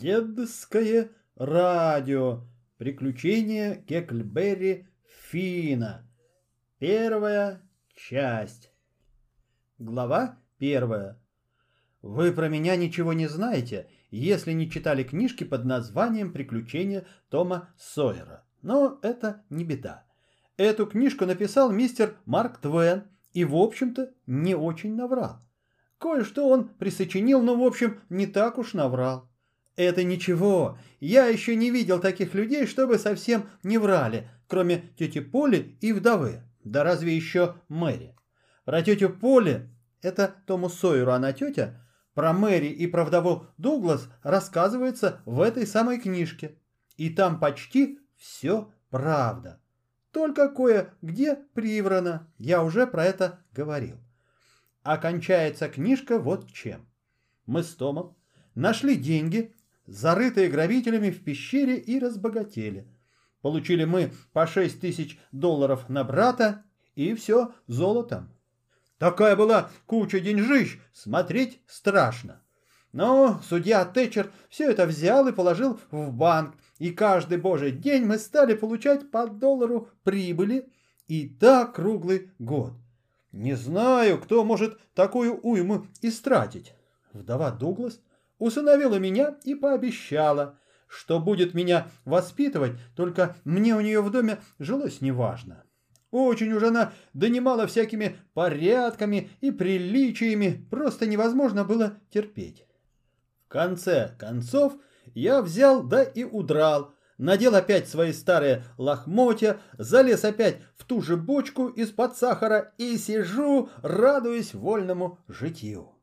Дедское радио. Приключения Кекльберри Фина. Первая часть. Глава первая. Вы про меня ничего не знаете, если не читали книжки под названием «Приключения Тома Сойера». Но это не беда. Эту книжку написал мистер Марк Твен и, в общем-то, не очень наврал. Кое-что он присочинил, но, в общем, не так уж наврал. Это ничего, я еще не видел таких людей, чтобы совсем не врали, кроме тети Поли и вдовы. Да разве еще Мэри. Про тетю Поли, это Тому Сойеру она тетя, про Мэри и про вдову Дуглас рассказывается в этой самой книжке. И там почти все правда. Только кое-где приврано, я уже про это говорил. Окончается книжка вот чем. Мы с Томом нашли деньги, зарытые грабителями в пещере, и разбогатели. Получили мы по 6 тысяч долларов на брата, и все золотом. Такая была куча деньжищ, смотреть страшно. Но судья Тэтчер все это взял и положил в банк, и каждый божий день мы стали получать по доллару прибыли, и так круглый год. Не знаю, кто может такую уйму истратить. Вдова Дуглас усыновила меня и пообещала, что будет меня воспитывать, только мне у нее в доме жилось неважно. Очень уж она донимала всякими порядками и приличиями, просто невозможно было терпеть. В конце концов я взял да и удрал, надел опять свои старые лохмотья, залез опять в ту же бочку из-под сахара и сижу, радуясь вольному житью.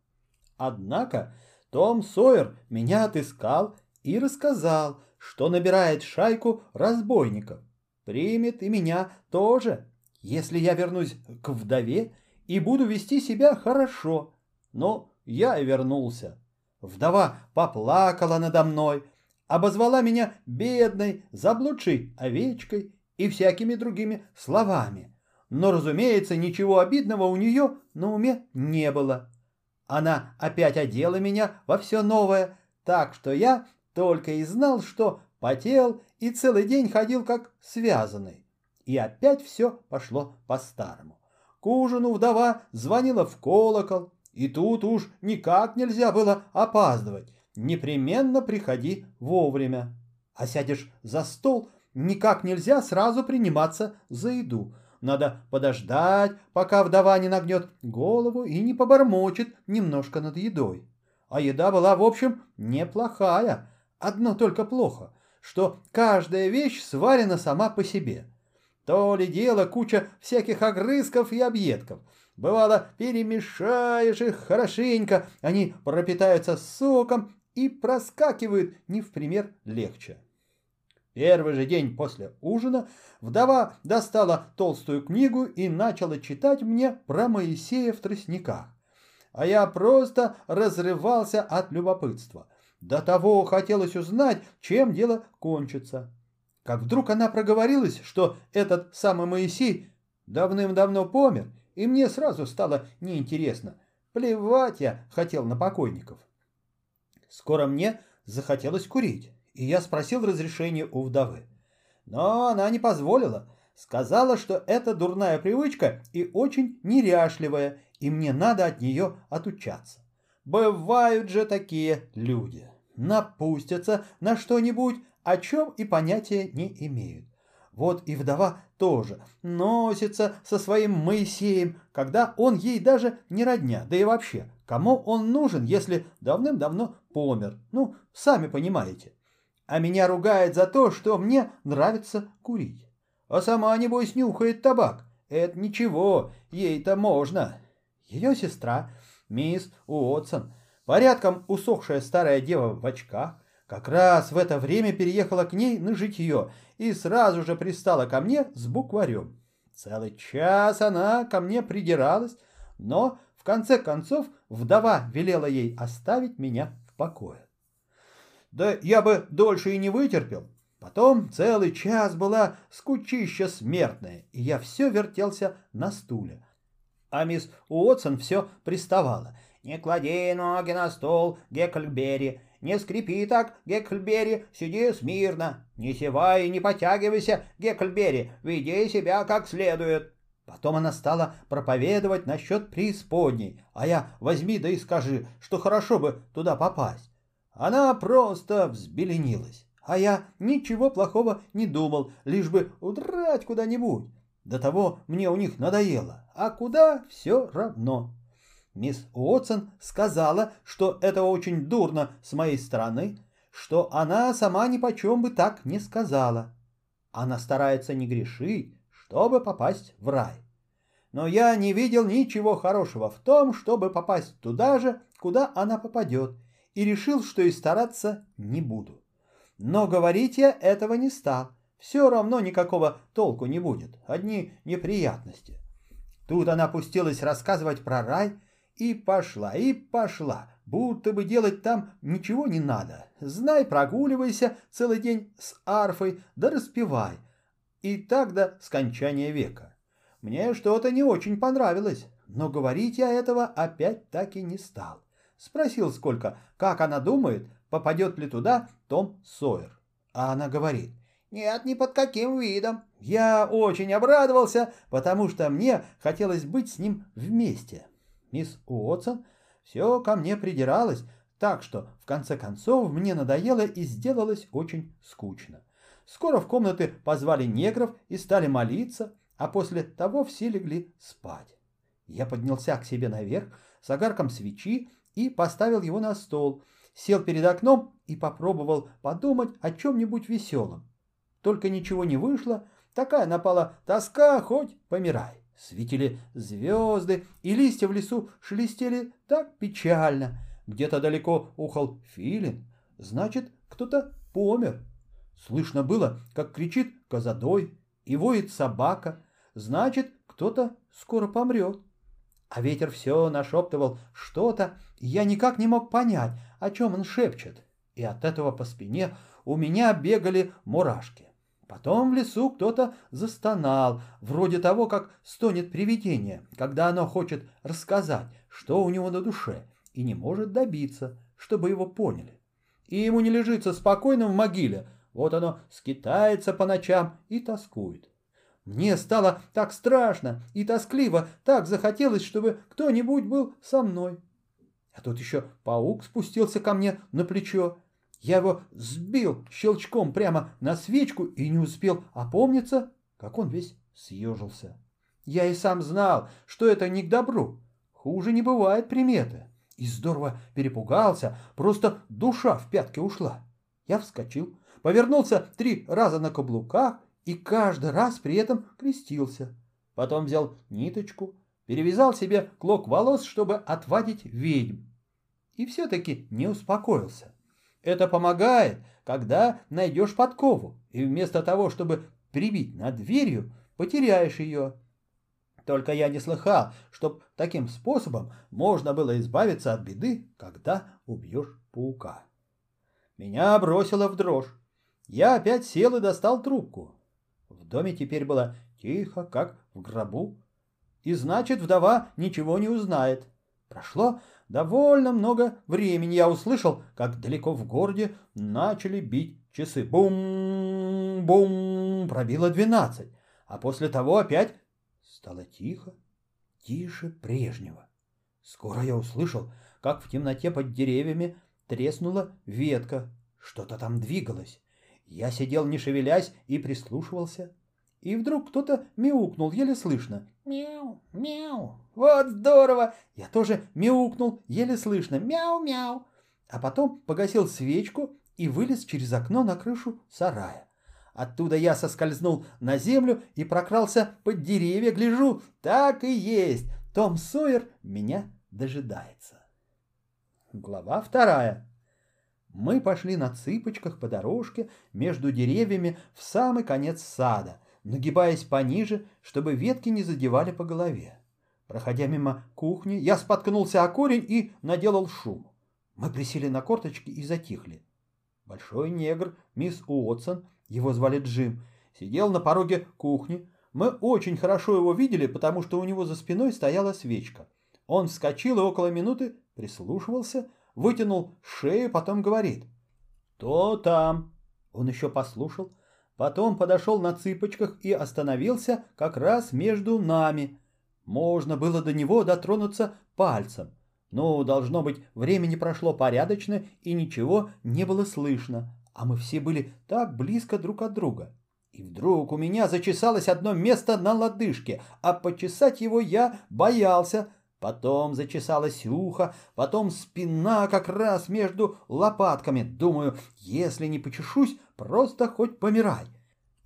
Однако том Сойер меня отыскал и рассказал, что набирает шайку разбойников. Примет и меня тоже, если я вернусь к вдове и буду вести себя хорошо. Но я и вернулся. Вдова поплакала надо мной, обозвала меня бедной, заблудшей овечкой и всякими другими словами. Но, разумеется, ничего обидного у нее на уме не было. Она опять одела меня во все новое, так что я только и знал, что потел и целый день ходил как связанный. И опять все пошло по-старому. К ужину вдова звонила в колокол, и тут уж никак нельзя было опаздывать непременно приходи вовремя. А сядешь за стол, никак нельзя сразу приниматься за еду. Надо подождать, пока вдова не нагнет голову и не побормочет немножко над едой. А еда была, в общем, неплохая. Одно только плохо, что каждая вещь сварена сама по себе. То ли дело куча всяких огрызков и объедков. Бывало, перемешаешь их хорошенько, они пропитаются соком и проскакивают не в пример легче. Первый же день после ужина вдова достала толстую книгу и начала читать мне про Моисея в тростниках. А я просто разрывался от любопытства. До того хотелось узнать, чем дело кончится. Как вдруг она проговорилась, что этот самый Моисей давным-давно помер, и мне сразу стало неинтересно. Плевать я хотел на покойников. Скоро мне захотелось курить, и я спросил разрешения у вдовы. Но она не позволила, сказала, что это дурная привычка и очень неряшливая, и мне надо от нее отучаться. Бывают же такие люди. Напустятся на что-нибудь, о чем и понятия не имеют. Вот и вдова тоже носится со своим Моисеем, когда он ей даже не родня, да и вообще, кому он нужен, если давным-давно помер? Ну, сами понимаете. А меня ругает за то, что мне нравится курить. А сама, небось, нюхает табак. Это ничего, ей-то можно. Ее сестра, мисс Уотсон, порядком усохшая старая дева в очках, как раз в это время переехала к ней на житье и сразу же пристала ко мне с букварем. Целый час она ко мне придиралась, но в конце концов вдова велела ей оставить меня в покое. Да я бы дольше и не вытерпел. Потом целый час была скучища смертная, и я все вертелся на стуле. А мисс Уотсон все приставала. «Не клади ноги на стол, Гекльберри, Не скрипи так, Гекльбери, сиди смирно. Не севай и не потягивайся, Гекльбери, веди себя как следует. Потом она стала проповедовать насчет преисподней, а я возьми да и скажи, что хорошо бы туда попасть. Она просто взбеленилась, а я ничего плохого не думал, лишь бы удрать куда-нибудь. До того мне у них надоело, а куда все равно. Мисс Уотсон сказала, что это очень дурно с моей стороны, что она сама ни почем бы так не сказала. Она старается не грешить, чтобы попасть в рай. Но я не видел ничего хорошего в том, чтобы попасть туда же, куда она попадет, и решил, что и стараться не буду. Но говорить я этого не стал. Все равно никакого толку не будет, одни неприятности. Тут она пустилась рассказывать про рай, и пошла, и пошла, будто бы делать там ничего не надо. Знай, прогуливайся целый день с арфой, да распевай. И так до скончания века. Мне что-то не очень понравилось, но говорить я этого опять так и не стал. Спросил сколько, как она думает, попадет ли туда Том Сойер. А она говорит, нет, ни под каким видом. Я очень обрадовался, потому что мне хотелось быть с ним вместе. Мисс Уотсон все ко мне придиралась, так что в конце концов мне надоело и сделалось очень скучно. Скоро в комнаты позвали негров и стали молиться, а после того все легли спать. Я поднялся к себе наверх с огарком свечи и поставил его на стол, сел перед окном и попробовал подумать о чем-нибудь веселом. Только ничего не вышло, такая напала тоска, хоть помирай. Светили звезды, и листья в лесу шелестели так печально. Где-то далеко ухал филин, значит, кто-то помер. Слышно было, как кричит козадой и воет собака, значит, кто-то скоро помрет. А ветер все нашептывал что-то, и я никак не мог понять, о чем он шепчет. И от этого по спине у меня бегали мурашки. Потом в лесу кто-то застонал, вроде того, как стонет привидение, когда оно хочет рассказать, что у него на душе, и не может добиться, чтобы его поняли. И ему не лежится спокойно в могиле, вот оно скитается по ночам и тоскует. Мне стало так страшно и тоскливо, так захотелось, чтобы кто-нибудь был со мной. А тут еще паук спустился ко мне на плечо я его сбил щелчком прямо на свечку и не успел опомниться, как он весь съежился. Я и сам знал, что это не к добру. Хуже не бывает приметы. И здорово перепугался, просто душа в пятки ушла. Я вскочил, повернулся три раза на каблуках и каждый раз при этом крестился. Потом взял ниточку, перевязал себе клок волос, чтобы отвадить ведьм. И все-таки не успокоился. Это помогает, когда найдешь подкову, и вместо того, чтобы прибить над дверью, потеряешь ее. Только я не слыхал, чтоб таким способом можно было избавиться от беды, когда убьешь паука. Меня бросило в дрожь. Я опять сел и достал трубку. В доме теперь было тихо, как в гробу. И значит, вдова ничего не узнает. Прошло довольно много времени я услышал, как далеко в городе начали бить часы. Бум-бум, пробило двенадцать, а после того опять стало тихо, тише прежнего. Скоро я услышал, как в темноте под деревьями треснула ветка, что-то там двигалось. Я сидел не шевелясь и прислушивался. И вдруг кто-то мяукнул, еле слышно. Мяу, мяу. Вот здорово! Я тоже мяукнул, еле слышно. Мяу-мяу. А потом погасил свечку и вылез через окно на крышу сарая. Оттуда я соскользнул на землю и прокрался под деревья, гляжу, так и есть. Том Сойер меня дожидается. Глава вторая. Мы пошли на цыпочках по дорожке между деревьями в самый конец сада — нагибаясь пониже, чтобы ветки не задевали по голове. Проходя мимо кухни, я споткнулся о корень и наделал шум. Мы присели на корточки и затихли. Большой негр, мисс Уотсон, его звали Джим, сидел на пороге кухни. Мы очень хорошо его видели, потому что у него за спиной стояла свечка. Он вскочил и около минуты прислушивался, вытянул шею, потом говорит. «Кто там?» Он еще послушал, потом подошел на цыпочках и остановился как раз между нами. Можно было до него дотронуться пальцем. Но, должно быть, времени прошло порядочно, и ничего не было слышно, а мы все были так близко друг от друга. И вдруг у меня зачесалось одно место на лодыжке, а почесать его я боялся. Потом зачесалось ухо, потом спина как раз между лопатками. Думаю, если не почешусь, просто хоть помирай.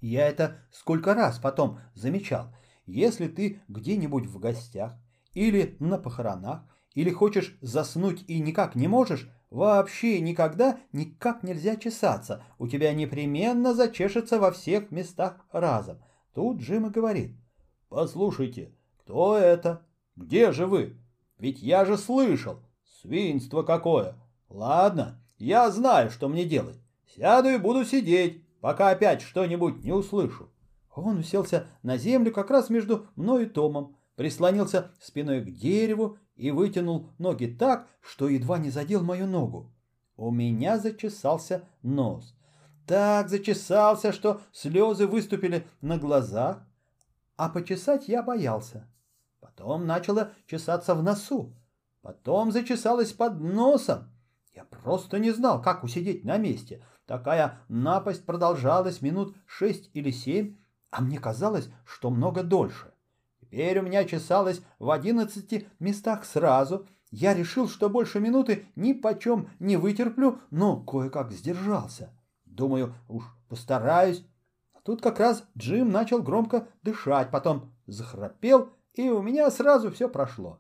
Я это сколько раз потом замечал. Если ты где-нибудь в гостях или на похоронах, или хочешь заснуть и никак не можешь, вообще никогда никак нельзя чесаться. У тебя непременно зачешется во всех местах разом. Тут Джим и говорит. Послушайте, кто это? Где же вы? Ведь я же слышал. Свинство какое. Ладно, я знаю, что мне делать. Сяду и буду сидеть, пока опять что-нибудь не услышу. Он уселся на землю как раз между мной и Томом, прислонился спиной к дереву и вытянул ноги так, что едва не задел мою ногу. У меня зачесался нос. Так зачесался, что слезы выступили на глазах, а почесать я боялся. Потом начало чесаться в носу, потом зачесалось под носом. Я просто не знал, как усидеть на месте. Такая напасть продолжалась минут шесть или семь, а мне казалось, что много дольше. Теперь у меня чесалось в одиннадцати местах сразу. Я решил, что больше минуты ни почем не вытерплю, но кое-как сдержался. Думаю, уж постараюсь. А тут как раз Джим начал громко дышать, потом захрапел, и у меня сразу все прошло.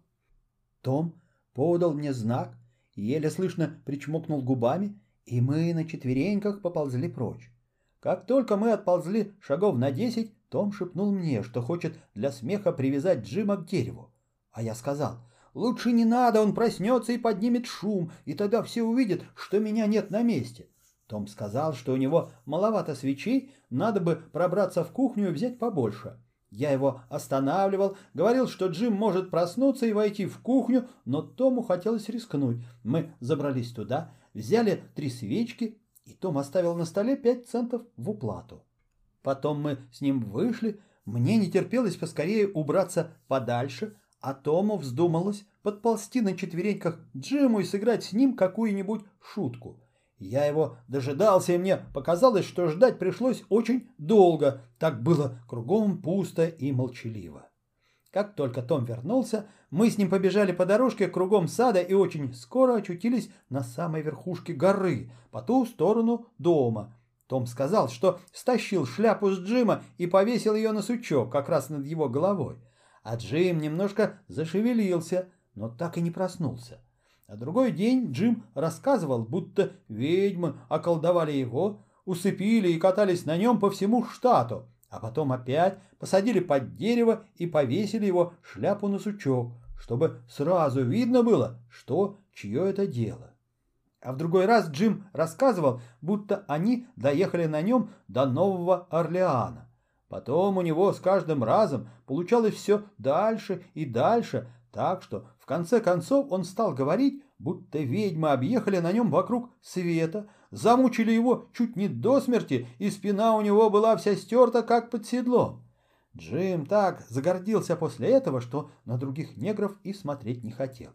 Том подал мне знак, еле слышно причмокнул губами, и мы на четвереньках поползли прочь. Как только мы отползли шагов на десять, Том шепнул мне, что хочет для смеха привязать Джима к дереву. А я сказал, лучше не надо, он проснется и поднимет шум, и тогда все увидят, что меня нет на месте. Том сказал, что у него маловато свечей, надо бы пробраться в кухню и взять побольше. Я его останавливал, говорил, что Джим может проснуться и войти в кухню, но Тому хотелось рискнуть. Мы забрались туда, взяли три свечки и Том оставил на столе пять центов в уплату. Потом мы с ним вышли, мне не терпелось поскорее убраться подальше, а Тому вздумалось подползти на четвереньках Джиму и сыграть с ним какую-нибудь шутку. Я его дожидался, и мне показалось, что ждать пришлось очень долго. Так было кругом пусто и молчаливо. Как только Том вернулся, мы с ним побежали по дорожке кругом сада и очень скоро очутились на самой верхушке горы, по ту сторону дома. Том сказал, что стащил шляпу с Джима и повесил ее на сучок как раз над его головой. А Джим немножко зашевелился, но так и не проснулся. А другой день Джим рассказывал, будто ведьмы околдовали его, усыпили и катались на нем по всему штату, а потом опять посадили под дерево и повесили его шляпу на сучок, чтобы сразу видно было, что чье это дело. А в другой раз Джим рассказывал, будто они доехали на нем до Нового Орлеана. Потом у него с каждым разом получалось все дальше и дальше, так что конце концов он стал говорить, будто ведьмы объехали на нем вокруг света, замучили его чуть не до смерти, и спина у него была вся стерта, как под седлом. Джим так загордился после этого, что на других негров и смотреть не хотел.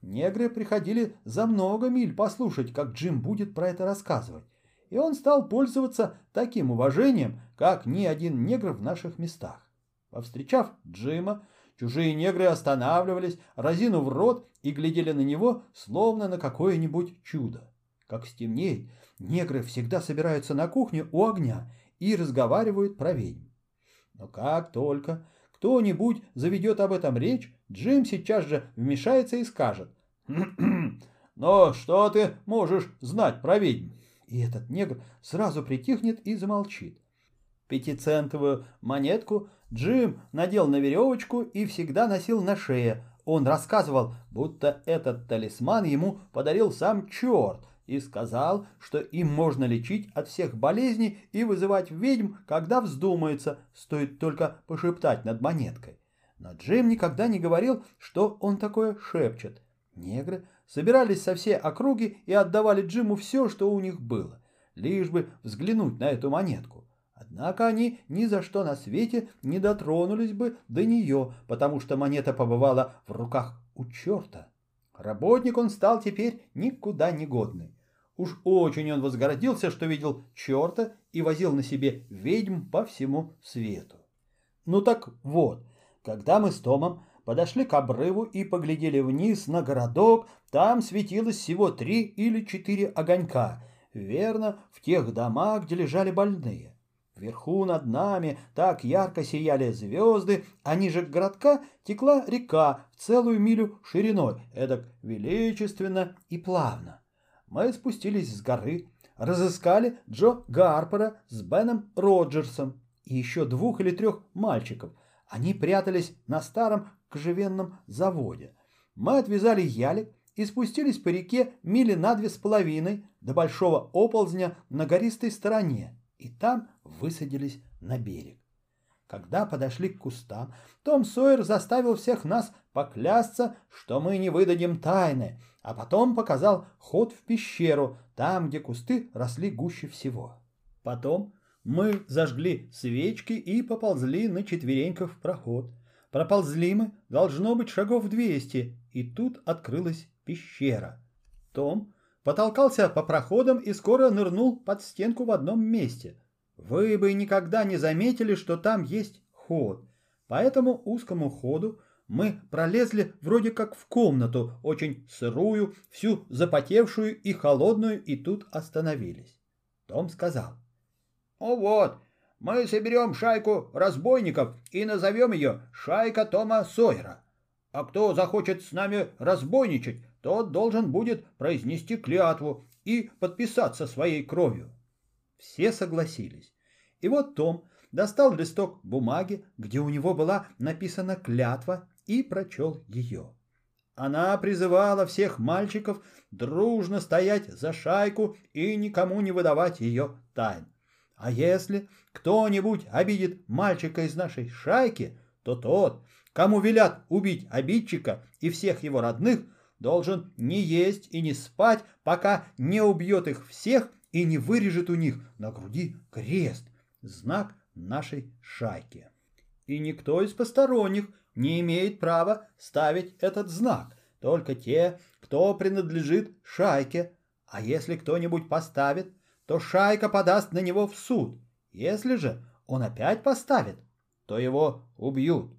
Негры приходили за много миль послушать, как Джим будет про это рассказывать. И он стал пользоваться таким уважением, как ни один негр в наших местах. Повстречав Джима, чужие негры останавливались, разинув рот и глядели на него, словно на какое-нибудь чудо. Как стемнеет, негры всегда собираются на кухне у огня и разговаривают про ведьм. Но как только кто-нибудь заведет об этом речь, Джим сейчас же вмешается и скажет «Но что ты можешь знать про ведьм?» И этот негр сразу притихнет и замолчит. Пятицентовую монетку Джим надел на веревочку и всегда носил на шее. Он рассказывал, будто этот талисман ему подарил сам черт, и сказал, что им можно лечить от всех болезней и вызывать ведьм, когда вздумается, стоит только пошептать над монеткой. Но Джим никогда не говорил, что он такое шепчет. Негры собирались со всей округи и отдавали Джиму все, что у них было, лишь бы взглянуть на эту монетку. Однако они ни за что на свете не дотронулись бы до нее, потому что монета побывала в руках у черта. Работник он стал теперь никуда не годный. Уж очень он возгордился, что видел черта и возил на себе ведьм по всему свету. Ну так вот, когда мы с Томом подошли к обрыву и поглядели вниз на городок, там светилось всего три или четыре огонька, верно, в тех домах, где лежали больные. Вверху над нами так ярко сияли звезды, а ниже городка текла река в целую милю шириной, эдак величественно и плавно. Мы спустились с горы, разыскали Джо Гарпера с Беном Роджерсом и еще двух или трех мальчиков. Они прятались на старом кожевенном заводе. Мы отвязали ялик и спустились по реке мили на две с половиной до большого оползня на гористой стороне, и там высадились на берег. Когда подошли к кустам, Том Сойер заставил всех нас поклясться, что мы не выдадим тайны, а потом показал ход в пещеру, там, где кусты росли гуще всего. Потом мы зажгли свечки и поползли на четвереньках в проход. Проползли мы, должно быть, шагов двести, и тут открылась пещера. Том потолкался по проходам и скоро нырнул под стенку в одном месте. Вы бы никогда не заметили, что там есть ход. По этому узкому ходу мы пролезли вроде как в комнату, очень сырую, всю запотевшую и холодную, и тут остановились. Том сказал. «О вот, мы соберем шайку разбойников и назовем ее «Шайка Тома Сойера». А кто захочет с нами разбойничать, тот должен будет произнести клятву и подписаться своей кровью. Все согласились. И вот Том достал листок бумаги, где у него была написана клятва, и прочел ее. Она призывала всех мальчиков дружно стоять за шайку и никому не выдавать ее тайн. А если кто-нибудь обидит мальчика из нашей шайки, то тот, кому велят убить обидчика и всех его родных, должен не есть и не спать, пока не убьет их всех и не вырежет у них на груди крест, знак нашей шайки. И никто из посторонних не имеет права ставить этот знак, только те, кто принадлежит шайке. А если кто-нибудь поставит, то шайка подаст на него в суд. Если же он опять поставит, то его убьют.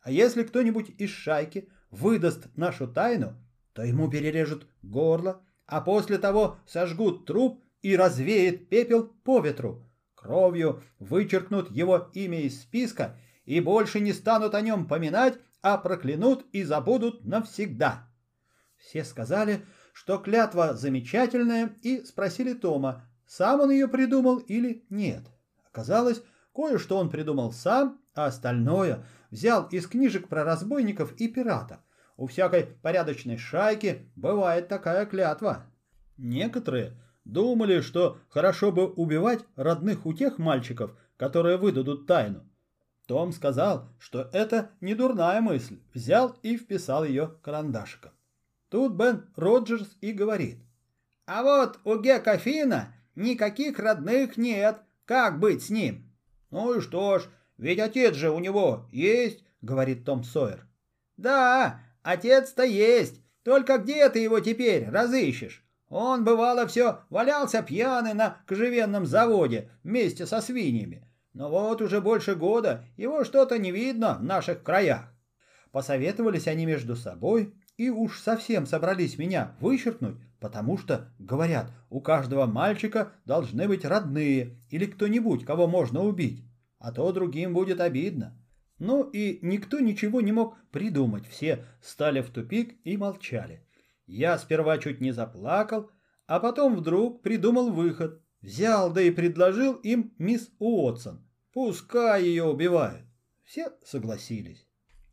А если кто-нибудь из шайки выдаст нашу тайну, то ему перережут горло, а после того сожгут труп и развеет пепел по ветру. Кровью вычеркнут его имя из списка и больше не станут о нем поминать, а проклянут и забудут навсегда. Все сказали, что клятва замечательная, и спросили Тома, сам он ее придумал или нет. Оказалось, кое-что он придумал сам, а остальное взял из книжек про разбойников и пиратов. У всякой порядочной шайки бывает такая клятва. Некоторые думали, что хорошо бы убивать родных у тех мальчиков, которые выдадут тайну. Том сказал, что это не дурная мысль, взял и вписал ее карандашиком. Тут Бен Роджерс и говорит. «А вот у Гека Фина никаких родных нет, как быть с ним?» «Ну и что ж, ведь отец же у него есть», — говорит Том Сойер. «Да, отец-то есть, только где ты его теперь разыщешь? Он, бывало, все валялся пьяный на кожевенном заводе вместе со свиньями. Но вот уже больше года его что-то не видно в наших краях. Посоветовались они между собой и уж совсем собрались меня вычеркнуть, потому что, говорят, у каждого мальчика должны быть родные или кто-нибудь, кого можно убить, а то другим будет обидно. Ну и никто ничего не мог придумать, все стали в тупик и молчали. Я сперва чуть не заплакал, а потом вдруг придумал выход. Взял, да и предложил им мисс Уотсон. Пускай ее убивают. Все согласились.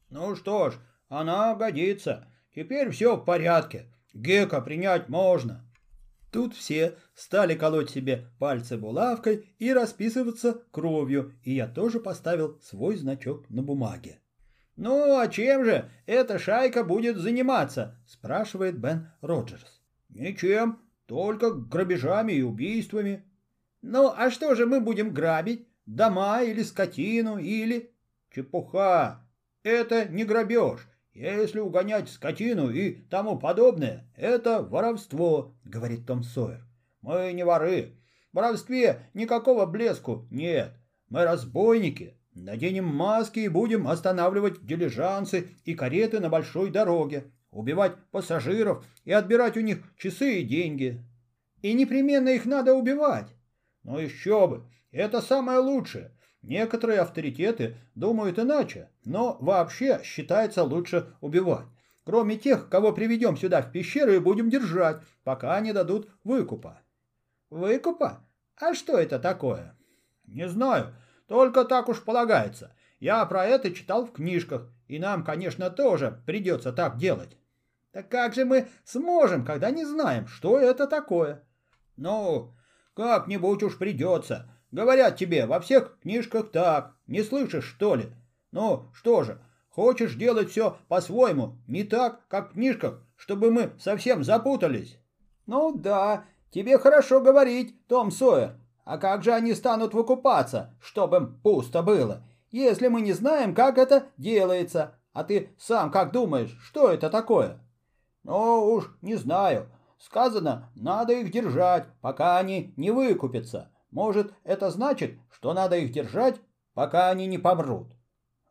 Ну что ж, она годится. Теперь все в порядке. Гека принять можно. Тут все стали колоть себе пальцы булавкой и расписываться кровью, и я тоже поставил свой значок на бумаге. «Ну, а чем же эта шайка будет заниматься?» – спрашивает Бен Роджерс. «Ничем, только грабежами и убийствами». «Ну, а что же мы будем грабить? Дома или скотину, или...» «Чепуха! Это не грабеж. Если угонять скотину и тому подобное, это воровство», — говорит Том Сойер. «Мы не воры. В воровстве никакого блеску нет. Мы разбойники. Наденем маски и будем останавливать дилижансы и кареты на большой дороге, убивать пассажиров и отбирать у них часы и деньги. И непременно их надо убивать. Ну еще бы, это самое лучшее. Некоторые авторитеты думают иначе, но вообще считается лучше убивать. Кроме тех, кого приведем сюда в пещеру и будем держать, пока не дадут выкупа. Выкупа? А что это такое? Не знаю, только так уж полагается. Я про это читал в книжках, и нам, конечно, тоже придется так делать. Так как же мы сможем, когда не знаем, что это такое? Ну, как-нибудь уж придется. Говорят тебе во всех книжках так. Не слышишь, что ли? Ну, что же, хочешь делать все по-своему, не так, как в книжках, чтобы мы совсем запутались? Ну да, тебе хорошо говорить, Том Сойер. А как же они станут выкупаться, чтобы им пусто было, если мы не знаем, как это делается? А ты сам как думаешь, что это такое? Ну уж не знаю. Сказано, надо их держать, пока они не выкупятся. Может, это значит, что надо их держать, пока они не помрут.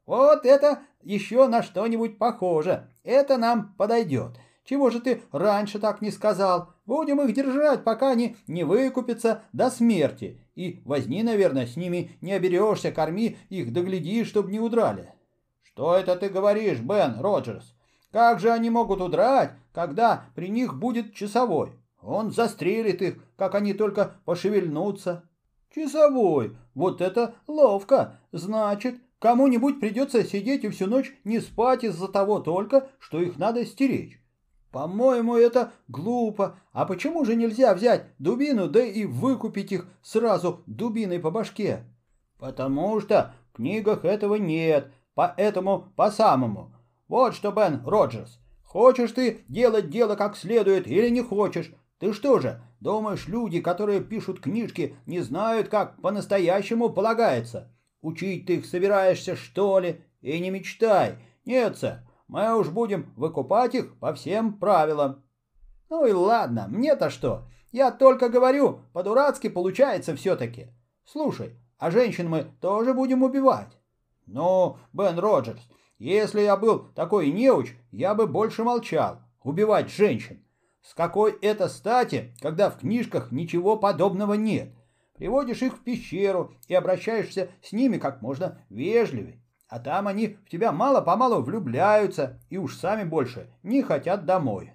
Вот это еще на что-нибудь похоже. Это нам подойдет. Чего же ты раньше так не сказал? Будем их держать, пока они не выкупятся до смерти. И возни, наверное, с ними не оберешься, корми их, догляди, чтобы не удрали. Что это ты говоришь, Бен Роджерс? Как же они могут удрать, когда при них будет часовой? Он застрелит их, как они только пошевельнутся. Часовой, вот это ловко. Значит, кому-нибудь придется сидеть и всю ночь не спать из-за того только, что их надо стеречь. По-моему, это глупо. А почему же нельзя взять дубину, да и выкупить их сразу дубиной по башке? Потому что в книгах этого нет, поэтому по-самому. Вот что, Бен Роджерс, хочешь ты делать дело как следует или не хочешь? Ты что же, Думаешь, люди, которые пишут книжки, не знают, как по-настоящему полагается? Учить ты их собираешься, что ли? И не мечтай. Нет, сэр, мы уж будем выкупать их по всем правилам. Ну и ладно, мне-то что? Я только говорю, по-дурацки получается все-таки. Слушай, а женщин мы тоже будем убивать? Ну, Бен Роджерс, если я был такой неуч, я бы больше молчал. Убивать женщин. С какой это стати, когда в книжках ничего подобного нет? Приводишь их в пещеру и обращаешься с ними как можно вежливее. А там они в тебя мало-помалу влюбляются и уж сами больше не хотят домой.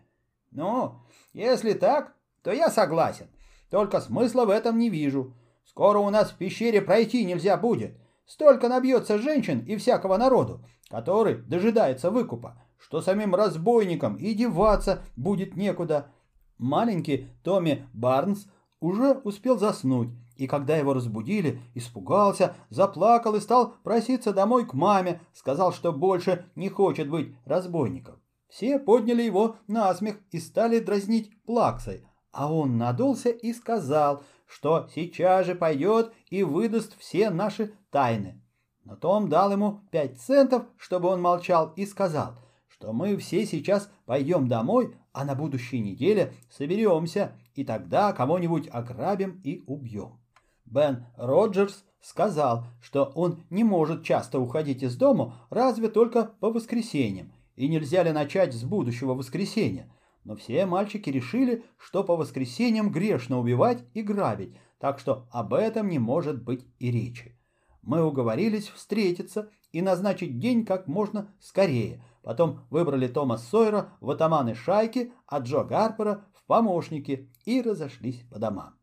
Ну, если так, то я согласен. Только смысла в этом не вижу. Скоро у нас в пещере пройти нельзя будет. Столько набьется женщин и всякого народу, который дожидается выкупа что самим разбойникам и деваться будет некуда. Маленький Томми Барнс уже успел заснуть, и когда его разбудили, испугался, заплакал и стал проситься домой к маме, сказал, что больше не хочет быть разбойником. Все подняли его на смех и стали дразнить плаксой, а он надулся и сказал, что сейчас же пойдет и выдаст все наши тайны. Но Том дал ему пять центов, чтобы он молчал, и сказал, что мы все сейчас пойдем домой, а на будущей неделе соберемся, и тогда кого-нибудь ограбим и убьем. Бен Роджерс сказал, что он не может часто уходить из дома, разве только по воскресеньям, и нельзя ли начать с будущего воскресенья. Но все мальчики решили, что по воскресеньям грешно убивать и грабить, так что об этом не может быть и речи. Мы уговорились встретиться и назначить день как можно скорее – Потом выбрали Тома Сойера в атаманы шайки, а Джо Гарпера в помощники и разошлись по домам.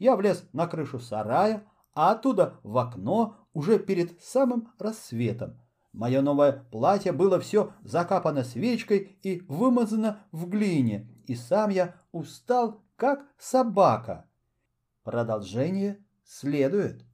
Я влез на крышу сарая, а оттуда в окно уже перед самым рассветом. Мое новое платье было все закапано свечкой и вымазано в глине, и сам я устал, как собака. Продолжение следует.